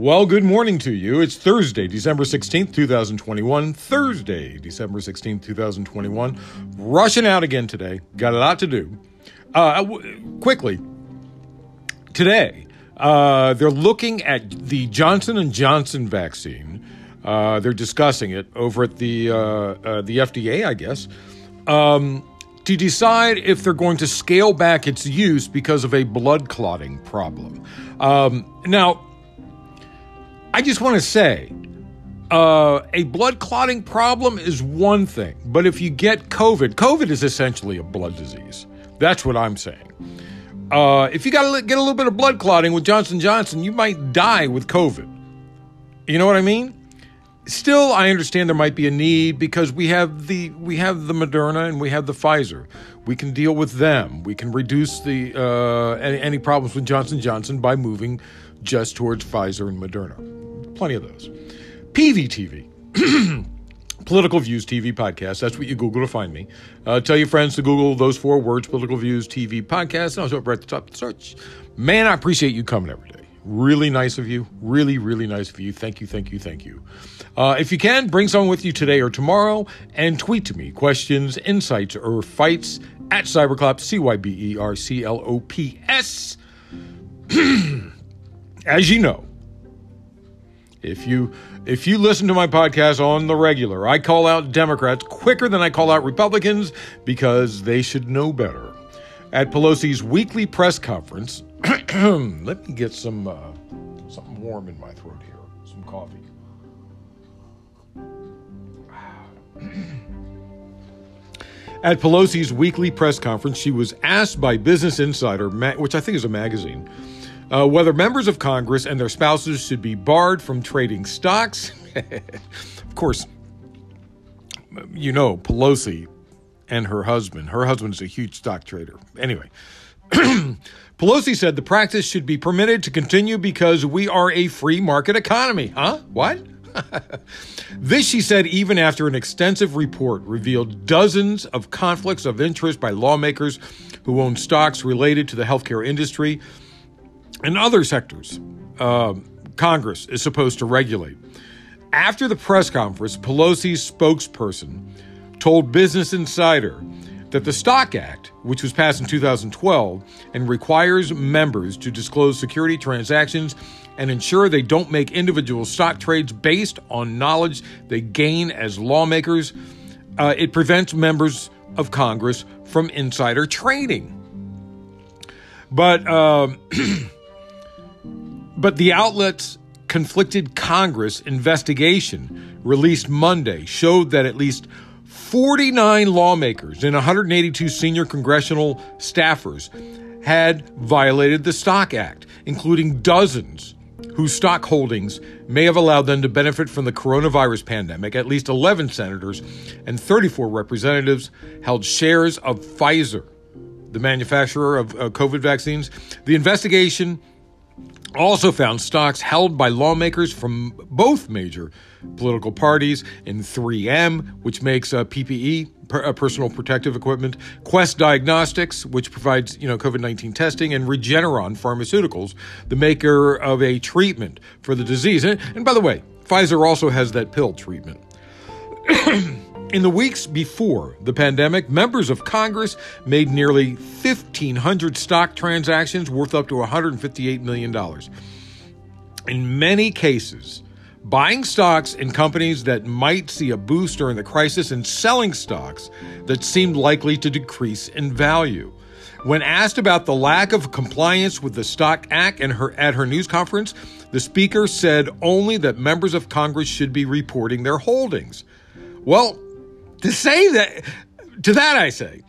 Well, good morning to you. It's Thursday, December 16th, 2021. Thursday, December 16th, 2021. Rushing out again today. Got a lot to do. Uh, w- quickly, today, uh, they're looking at the Johnson & Johnson vaccine. Uh, they're discussing it over at the, uh, uh, the FDA, I guess, um, to decide if they're going to scale back its use because of a blood clotting problem. Um, now, I just want to say uh, a blood clotting problem is one thing, but if you get COVID, COVID is essentially a blood disease. That's what I'm saying. Uh, if you got to get a little bit of blood clotting with Johnson Johnson, you might die with COVID. You know what I mean? Still, I understand there might be a need because we have the we have the Moderna and we have the Pfizer. We can deal with them. We can reduce the uh, any, any problems with Johnson Johnson by moving just towards Pfizer and Moderna. Plenty of those. PVTV. Political Views TV podcast. That's what you Google to find me. Uh, tell your friends to Google those four words, Political Views TV podcast. And I'll show up right at the top of the search. Man, I appreciate you coming every day. Really nice of you. Really, really nice of you. Thank you, thank you, thank you. Uh, if you can, bring someone with you today or tomorrow and tweet to me questions, insights, or fights at Cyberclops, C Y B E R C L O P S. As you know, if you if you listen to my podcast on the regular, I call out Democrats quicker than I call out Republicans because they should know better. At Pelosi's weekly press conference, let me get some uh, something warm in my throat here, some coffee. At Pelosi's weekly press conference, she was asked by Business Insider, which I think is a magazine, uh, whether members of Congress and their spouses should be barred from trading stocks. of course, you know Pelosi and her husband. Her husband is a huge stock trader. Anyway, Pelosi said the practice should be permitted to continue because we are a free market economy. Huh? What? this, she said, even after an extensive report revealed dozens of conflicts of interest by lawmakers who own stocks related to the healthcare industry and other sectors uh, Congress is supposed to regulate. After the press conference, Pelosi's spokesperson told Business Insider that the Stock Act, which was passed in 2012 and requires members to disclose security transactions and ensure they don't make individual stock trades based on knowledge they gain as lawmakers, uh, it prevents members of Congress from insider trading. But um, but the outlet's conflicted Congress investigation released Monday showed that at least 49 lawmakers and 182 senior congressional staffers had violated the Stock Act, including dozens whose stock holdings may have allowed them to benefit from the coronavirus pandemic. At least 11 senators and 34 representatives held shares of Pfizer, the manufacturer of uh, COVID vaccines. The investigation also found stocks held by lawmakers from both major political parties in 3M, which makes uh, PPE, per, uh, personal protective equipment, Quest Diagnostics, which provides you know COVID-19 testing, and Regeneron Pharmaceuticals, the maker of a treatment for the disease. And, and by the way, Pfizer also has that pill treatment. In the weeks before the pandemic, members of Congress made nearly 1,500 stock transactions worth up to $158 million. In many cases, buying stocks in companies that might see a boost during the crisis and selling stocks that seemed likely to decrease in value. When asked about the lack of compliance with the Stock Act and her, at her news conference, the speaker said only that members of Congress should be reporting their holdings. Well, to say that, to that I say,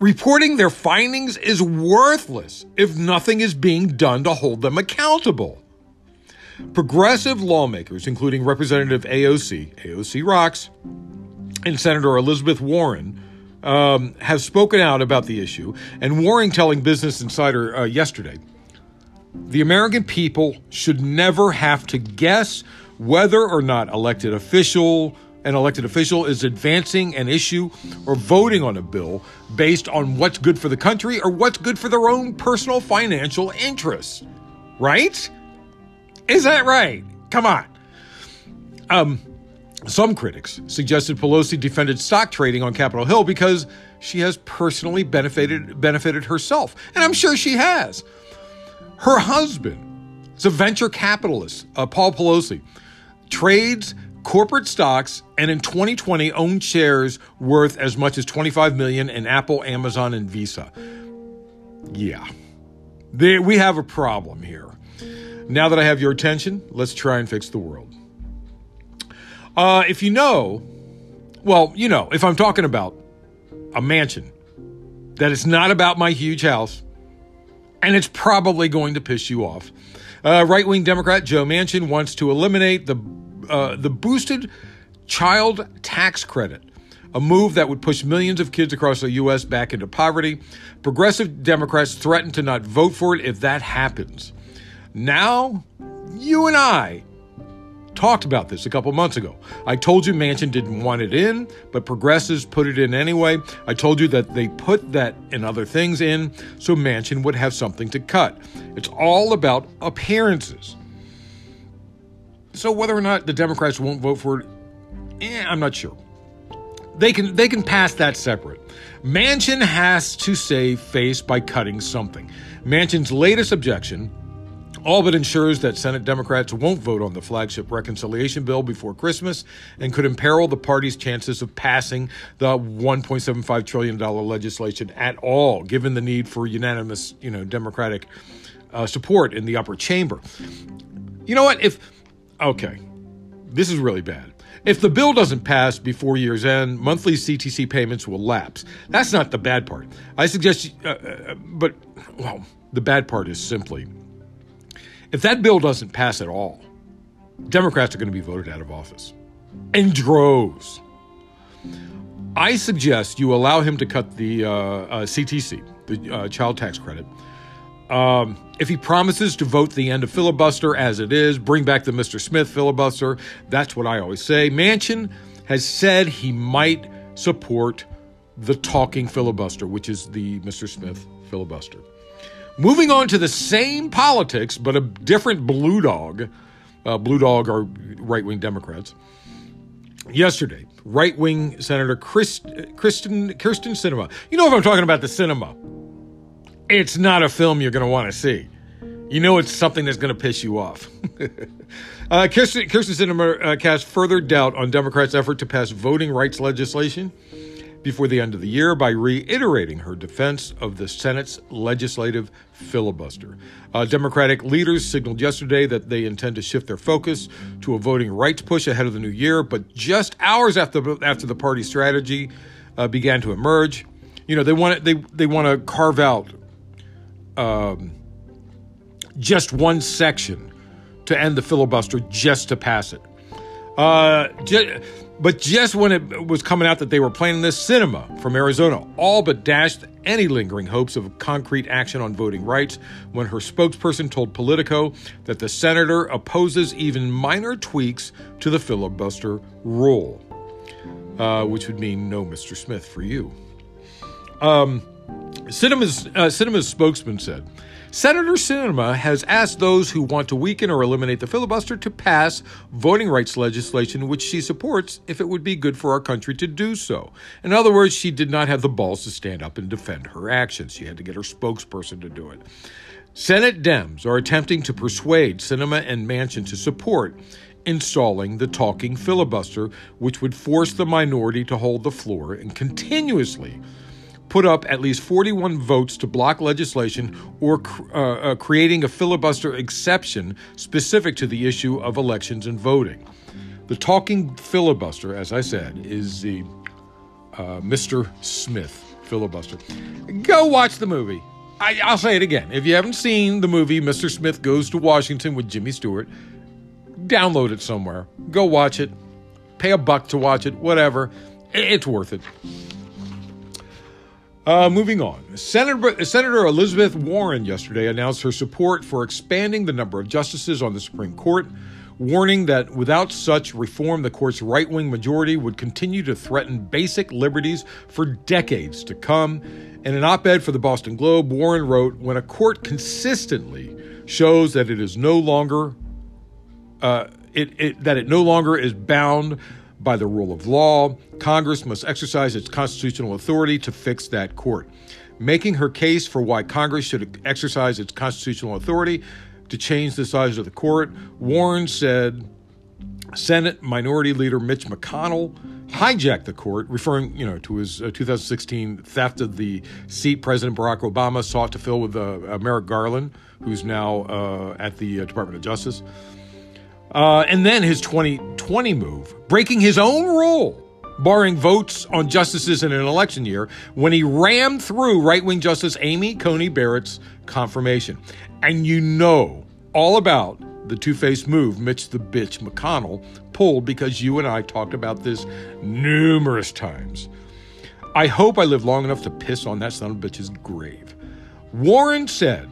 reporting their findings is worthless if nothing is being done to hold them accountable. Progressive lawmakers, including Representative AOC, AOC rocks, and Senator Elizabeth Warren, um, have spoken out about the issue, and Warren telling Business Insider uh, yesterday the American people should never have to guess whether or not elected official an elected official is advancing an issue or voting on a bill based on what's good for the country or what's good for their own personal financial interests. Right? Is that right? come on. Um, some critics suggested Pelosi defended stock trading on Capitol Hill because she has personally benefited benefited herself, and I'm sure she has. Her husband is a venture capitalist, uh, Paul Pelosi, trades corporate stocks and in 2020 owned shares worth as much as 25 million in Apple, Amazon, and Visa. Yeah, they, we have a problem here. Now that I have your attention, let's try and fix the world. Uh, if you know, well, you know, if I'm talking about a mansion, that it's not about my huge house, and it's probably going to piss you off. Uh, right wing Democrat Joe Manchin wants to eliminate the uh, the boosted child tax credit, a move that would push millions of kids across the U.S. back into poverty. Progressive Democrats threaten to not vote for it if that happens. Now, you and I talked about this a couple months ago. I told you Manchin didn't want it in, but progressives put it in anyway. I told you that they put that and other things in so Manchin would have something to cut. It's all about appearances. So whether or not the Democrats won't vote for it, eh, I'm not sure. They can they can pass that separate. Manchin has to save face by cutting something. Manchin's latest objection all but ensures that Senate Democrats won't vote on the flagship reconciliation bill before Christmas and could imperil the party's chances of passing the $1.75 trillion legislation at all, given the need for unanimous, you know, Democratic uh, support in the upper chamber. You know what? If, okay, this is really bad. If the bill doesn't pass before year's end, monthly CTC payments will lapse. That's not the bad part. I suggest, uh, uh, but, well, the bad part is simply if that bill doesn't pass at all, Democrats are going to be voted out of office in droves. I suggest you allow him to cut the uh, uh, CTC, the uh, child tax credit. Um, if he promises to vote the end of filibuster as it is, bring back the Mr. Smith filibuster, that's what I always say. Manchin has said he might support the talking filibuster, which is the Mr. Smith filibuster. Moving on to the same politics, but a different blue dog. Uh, blue dog are right wing Democrats. Yesterday, right wing Senator Kristen, Kyrsten Sinema. You know if I'm talking about the cinema. It's not a film you're going to want to see. You know it's something that's going to piss you off. uh, Kyrsten, Kyrsten Sinema uh, cast further doubt on Democrats' effort to pass voting rights legislation before the end of the year by reiterating her defense of the Senate's legislative filibuster. Uh, Democratic leaders signaled yesterday that they intend to shift their focus to a voting rights push ahead of the new year, but just hours after after the party strategy uh, began to emerge, you know they want they they want to carve out um, just one section to end the filibuster just to pass it. Uh, just, but just when it was coming out that they were planning this, Sinema from Arizona all but dashed any lingering hopes of concrete action on voting rights when her spokesperson told Politico that the senator opposes even minor tweaks to the filibuster rule, uh, which would mean no Mr. Smith for you. Um, Sinema's, uh, Sinema's spokesman said, Senator Sinema has asked those who want to weaken or eliminate the filibuster to pass voting rights legislation, which she supports if it would be good for our country to do so. In other words, she did not have the balls to stand up and defend her actions. She had to get her spokesperson to do it. Senate Dems are attempting to persuade Sinema and Manchin to support installing the talking filibuster, which would force the minority to hold the floor and continuously put up at least 41 votes to block legislation or uh, uh, creating a filibuster exception specific to the issue of elections and voting. The talking filibuster, as I said, is the uh, Mr. Smith filibuster. Go watch the movie. I, I'll say it again. If you haven't seen the movie Mr. Smith Goes to Washington with Jimmy Stewart, download it somewhere. Go watch it. Pay a buck to watch it, whatever. It's worth it. Uh, moving on. Senator, Senator Elizabeth Warren yesterday announced her support for expanding the number of justices on the Supreme Court, warning that without such reform, the court's right wing majority would continue to threaten basic liberties for decades to come. In an op ed for the Boston Globe, Warren wrote When a court consistently shows that it is no longer uh, it, it, that it no longer is bound by the rule of law. Congress must exercise its constitutional authority to fix that court. Making her case for why Congress should exercise its constitutional authority to change the size of the court, Warren said Senate Minority Leader Mitch McConnell hijacked the court, referring, you know, to his uh, 2016 theft of the seat President Barack Obama sought to fill with uh, Merrick Garland, who's now uh, at the uh, Department of Justice. Uh, and then his 2020 move, breaking his own rule, barring votes on justices in an election year, when he rammed through right wing Justice Amy Coney Barrett's confirmation. And you know all about the two faced move Mitch the Bitch McConnell pulled because you and I talked about this numerous times. I hope I live long enough to piss on that son of a bitch's grave. Warren said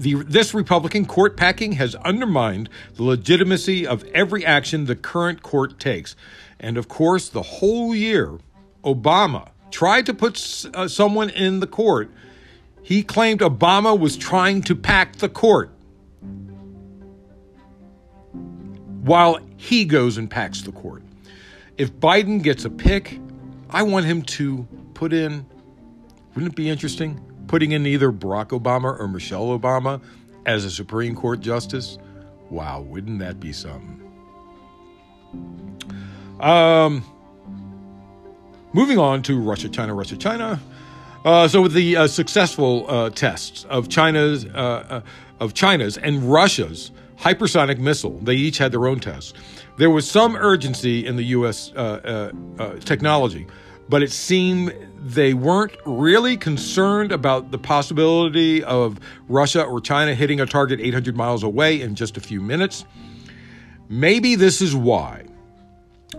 the, this Republican court packing has undermined the legitimacy of every action the current court takes. And of course, the whole year, Obama tried to put uh, someone in the court. He claimed Obama was trying to pack the court while he goes and packs the court. If Biden gets a pick, I want him to put in, wouldn't it be interesting? Putting in either Barack Obama or Michelle Obama as a Supreme Court justice. Wow, wouldn't that be something? Um, moving on to Russia, China, Russia, China. Uh, so, with the uh, successful uh, tests of China's, uh, uh, of China's and Russia's hypersonic missile, they each had their own tests. There was some urgency in the U.S. Uh, technology, but it seemed they weren't really concerned about the possibility of Russia or China hitting a target 800 miles away in just a few minutes. Maybe this is why.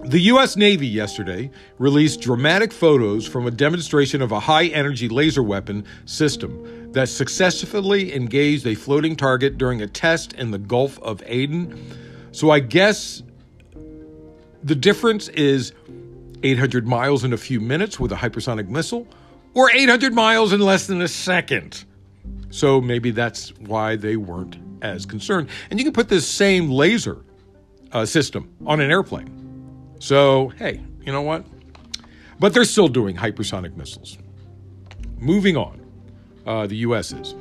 The U.S. Navy yesterday released dramatic photos from a demonstration of a high energy laser weapon system that successfully engaged a floating target during a test in the Gulf of Aden. So I guess the difference is 800 miles in a few minutes with a hypersonic missile, or 800 miles in less than a second. So maybe that's why they weren't as concerned. And you can put this same laser uh, system on an airplane. So, hey, you know what? But they're still doing hypersonic missiles. Moving on, uh, the U.S. is.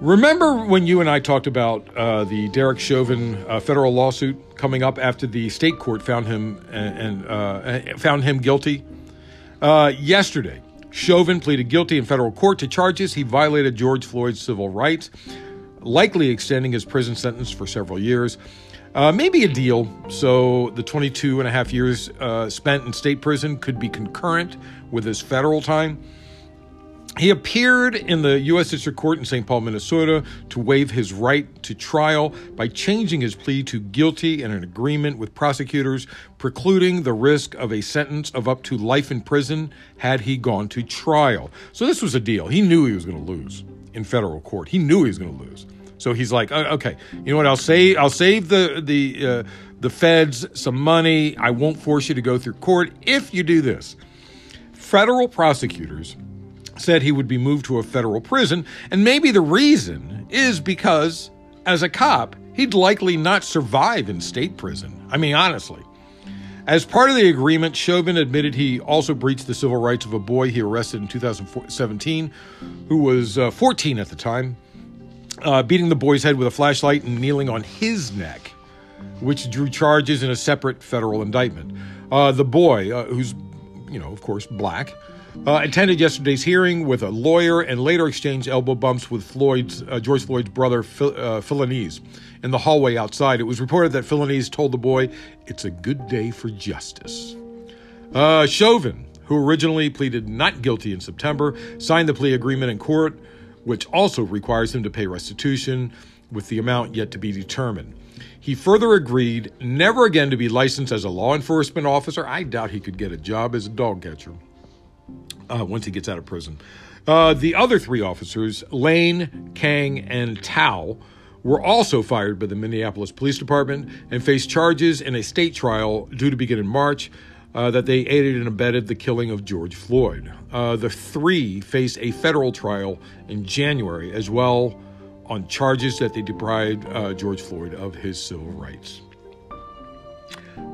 Remember when you and I talked about uh, the Derek Chauvin uh, federal lawsuit coming up after the state court found him and, uh, found him guilty? Uh, yesterday, Chauvin pleaded guilty in federal court to charges he violated George Floyd's civil rights, likely extending his prison sentence for several years. Uh, maybe a deal so the 22 and a half years uh, spent in state prison could be concurrent with his federal time. He appeared in the U.S. District Court in St. Paul, Minnesota, to waive his right to trial by changing his plea to guilty in an agreement with prosecutors, precluding the risk of a sentence of up to life in prison had he gone to trial. So this was a deal. He knew he was going to lose in federal court. He knew he was going to lose. So he's like, okay, you know what? I'll save. I'll save the the uh, the feds some money. I won't force you to go through court if you do this. Federal prosecutors said he would be moved to a federal prison, and maybe the reason is because, as a cop, he'd likely not survive in state prison. I mean, honestly. As part of the agreement, Chauvin admitted he also breached the civil rights of a boy he arrested in 2017, who was uh, 14 at the time, uh, beating the boy's head with a flashlight and kneeling on his neck, which drew charges in a separate federal indictment. Uh, the boy, uh, who's, you know, of course, black, uh, attended yesterday's hearing with a lawyer and later exchanged elbow bumps with Floyd's uh, George Floyd's brother Phil, uh, Philonise in the hallway outside. It was reported that Philonise told the boy, "It's a good day for justice." Uh, Chauvin, who originally pleaded not guilty in September, signed the plea agreement in court, which also requires him to pay restitution, with the amount yet to be determined. He further agreed never again to be licensed as a law enforcement officer. I doubt he could get a job as a dog catcher uh, once he gets out of prison. Uh, the other three officers, Lane, Kueng, and Thao, were also fired by the Minneapolis Police Department and faced charges in a state trial due to begin in March uh, that they aided and abetted the killing of George Floyd. Uh, the three face a federal trial in January as well on charges that they deprived uh, George Floyd of his civil rights.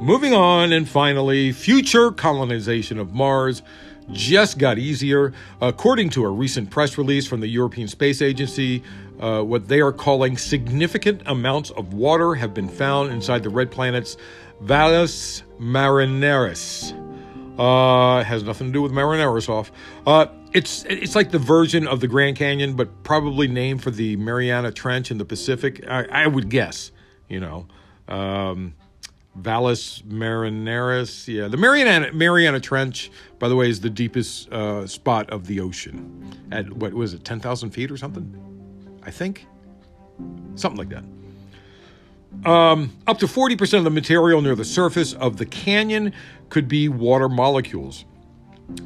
Moving on, and finally, future colonization of Mars just got easier. According to a recent press release from the European Space Agency, uh, what they are calling significant amounts of water have been found inside the red planet's Valles Marineris. Uh, has nothing to do with Marineris off. Uh, it's it's like the version of the Grand Canyon, but probably named for the Mariana Trench in the Pacific. I, I would guess, you know. Um, Valles Marineris. Yeah, the Mariana Mariana Trench, by the way, is the deepest uh, spot of the ocean. At what was it, ten thousand feet or something? I think, something like that. Um, up to forty percent of the material near the surface of the canyon could be water molecules.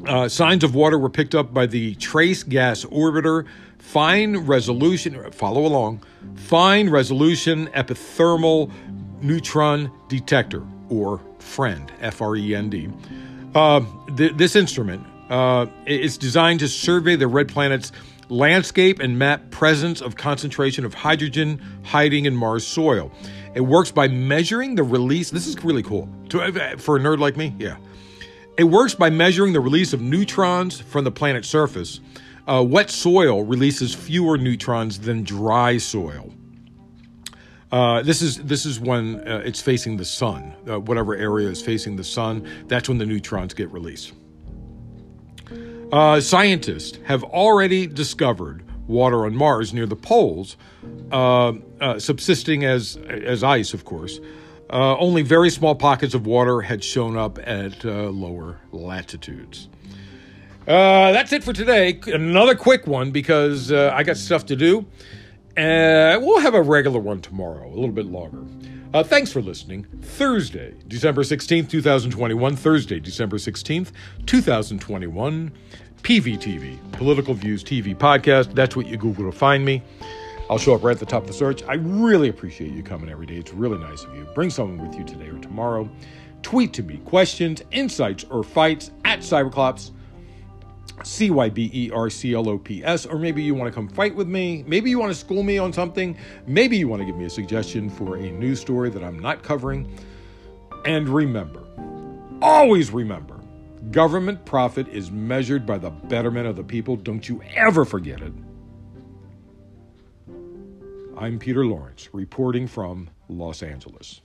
Uh, signs of water were picked up by the Trace Gas Orbiter Fine Resolution. Follow along. Fine Resolution Epithermal neutron detector, or FREND, F R E N D. Uh, th- this instrument uh, is designed to survey the red planet's landscape and map presence of concentration of hydrogen hiding in Mars soil. It works by measuring the release. This is really cool to, uh, for a nerd like me. Yeah, it works by measuring the release of neutrons from the planet's surface. Uh, wet soil releases fewer neutrons than dry soil. Uh, this is this is when uh, it's facing the sun. Uh, whatever area is facing the sun, that's when the neutrons get released. Uh, scientists have already discovered water on Mars near the poles, uh, subsisting as as ice, of course. only very small pockets of water had shown up at lower latitudes. that's it for today. Another quick one because I got stuff to do. Uh, we'll have a regular one tomorrow, a little bit longer. Uh, thanks for listening. Thursday, December 16th, 2021. Thursday, December 16th, 2021. PVTV, Political Views TV Podcast. That's what you Google to find me. I'll show up right at the top of the search. I really appreciate you coming every day. It's really nice of you. Bring someone with you today or tomorrow. Tweet to me questions, insights, or fights at Cyberclops. C Y B E R C L O P S, or maybe you want to come fight with me. Maybe you want to school me on something. Maybe you want to give me a suggestion for a news story that I'm not covering. And remember, always remember, government profit is measured by the betterment of the people. Don't you ever forget it. I'm Peter Lawrence, reporting from Los Angeles.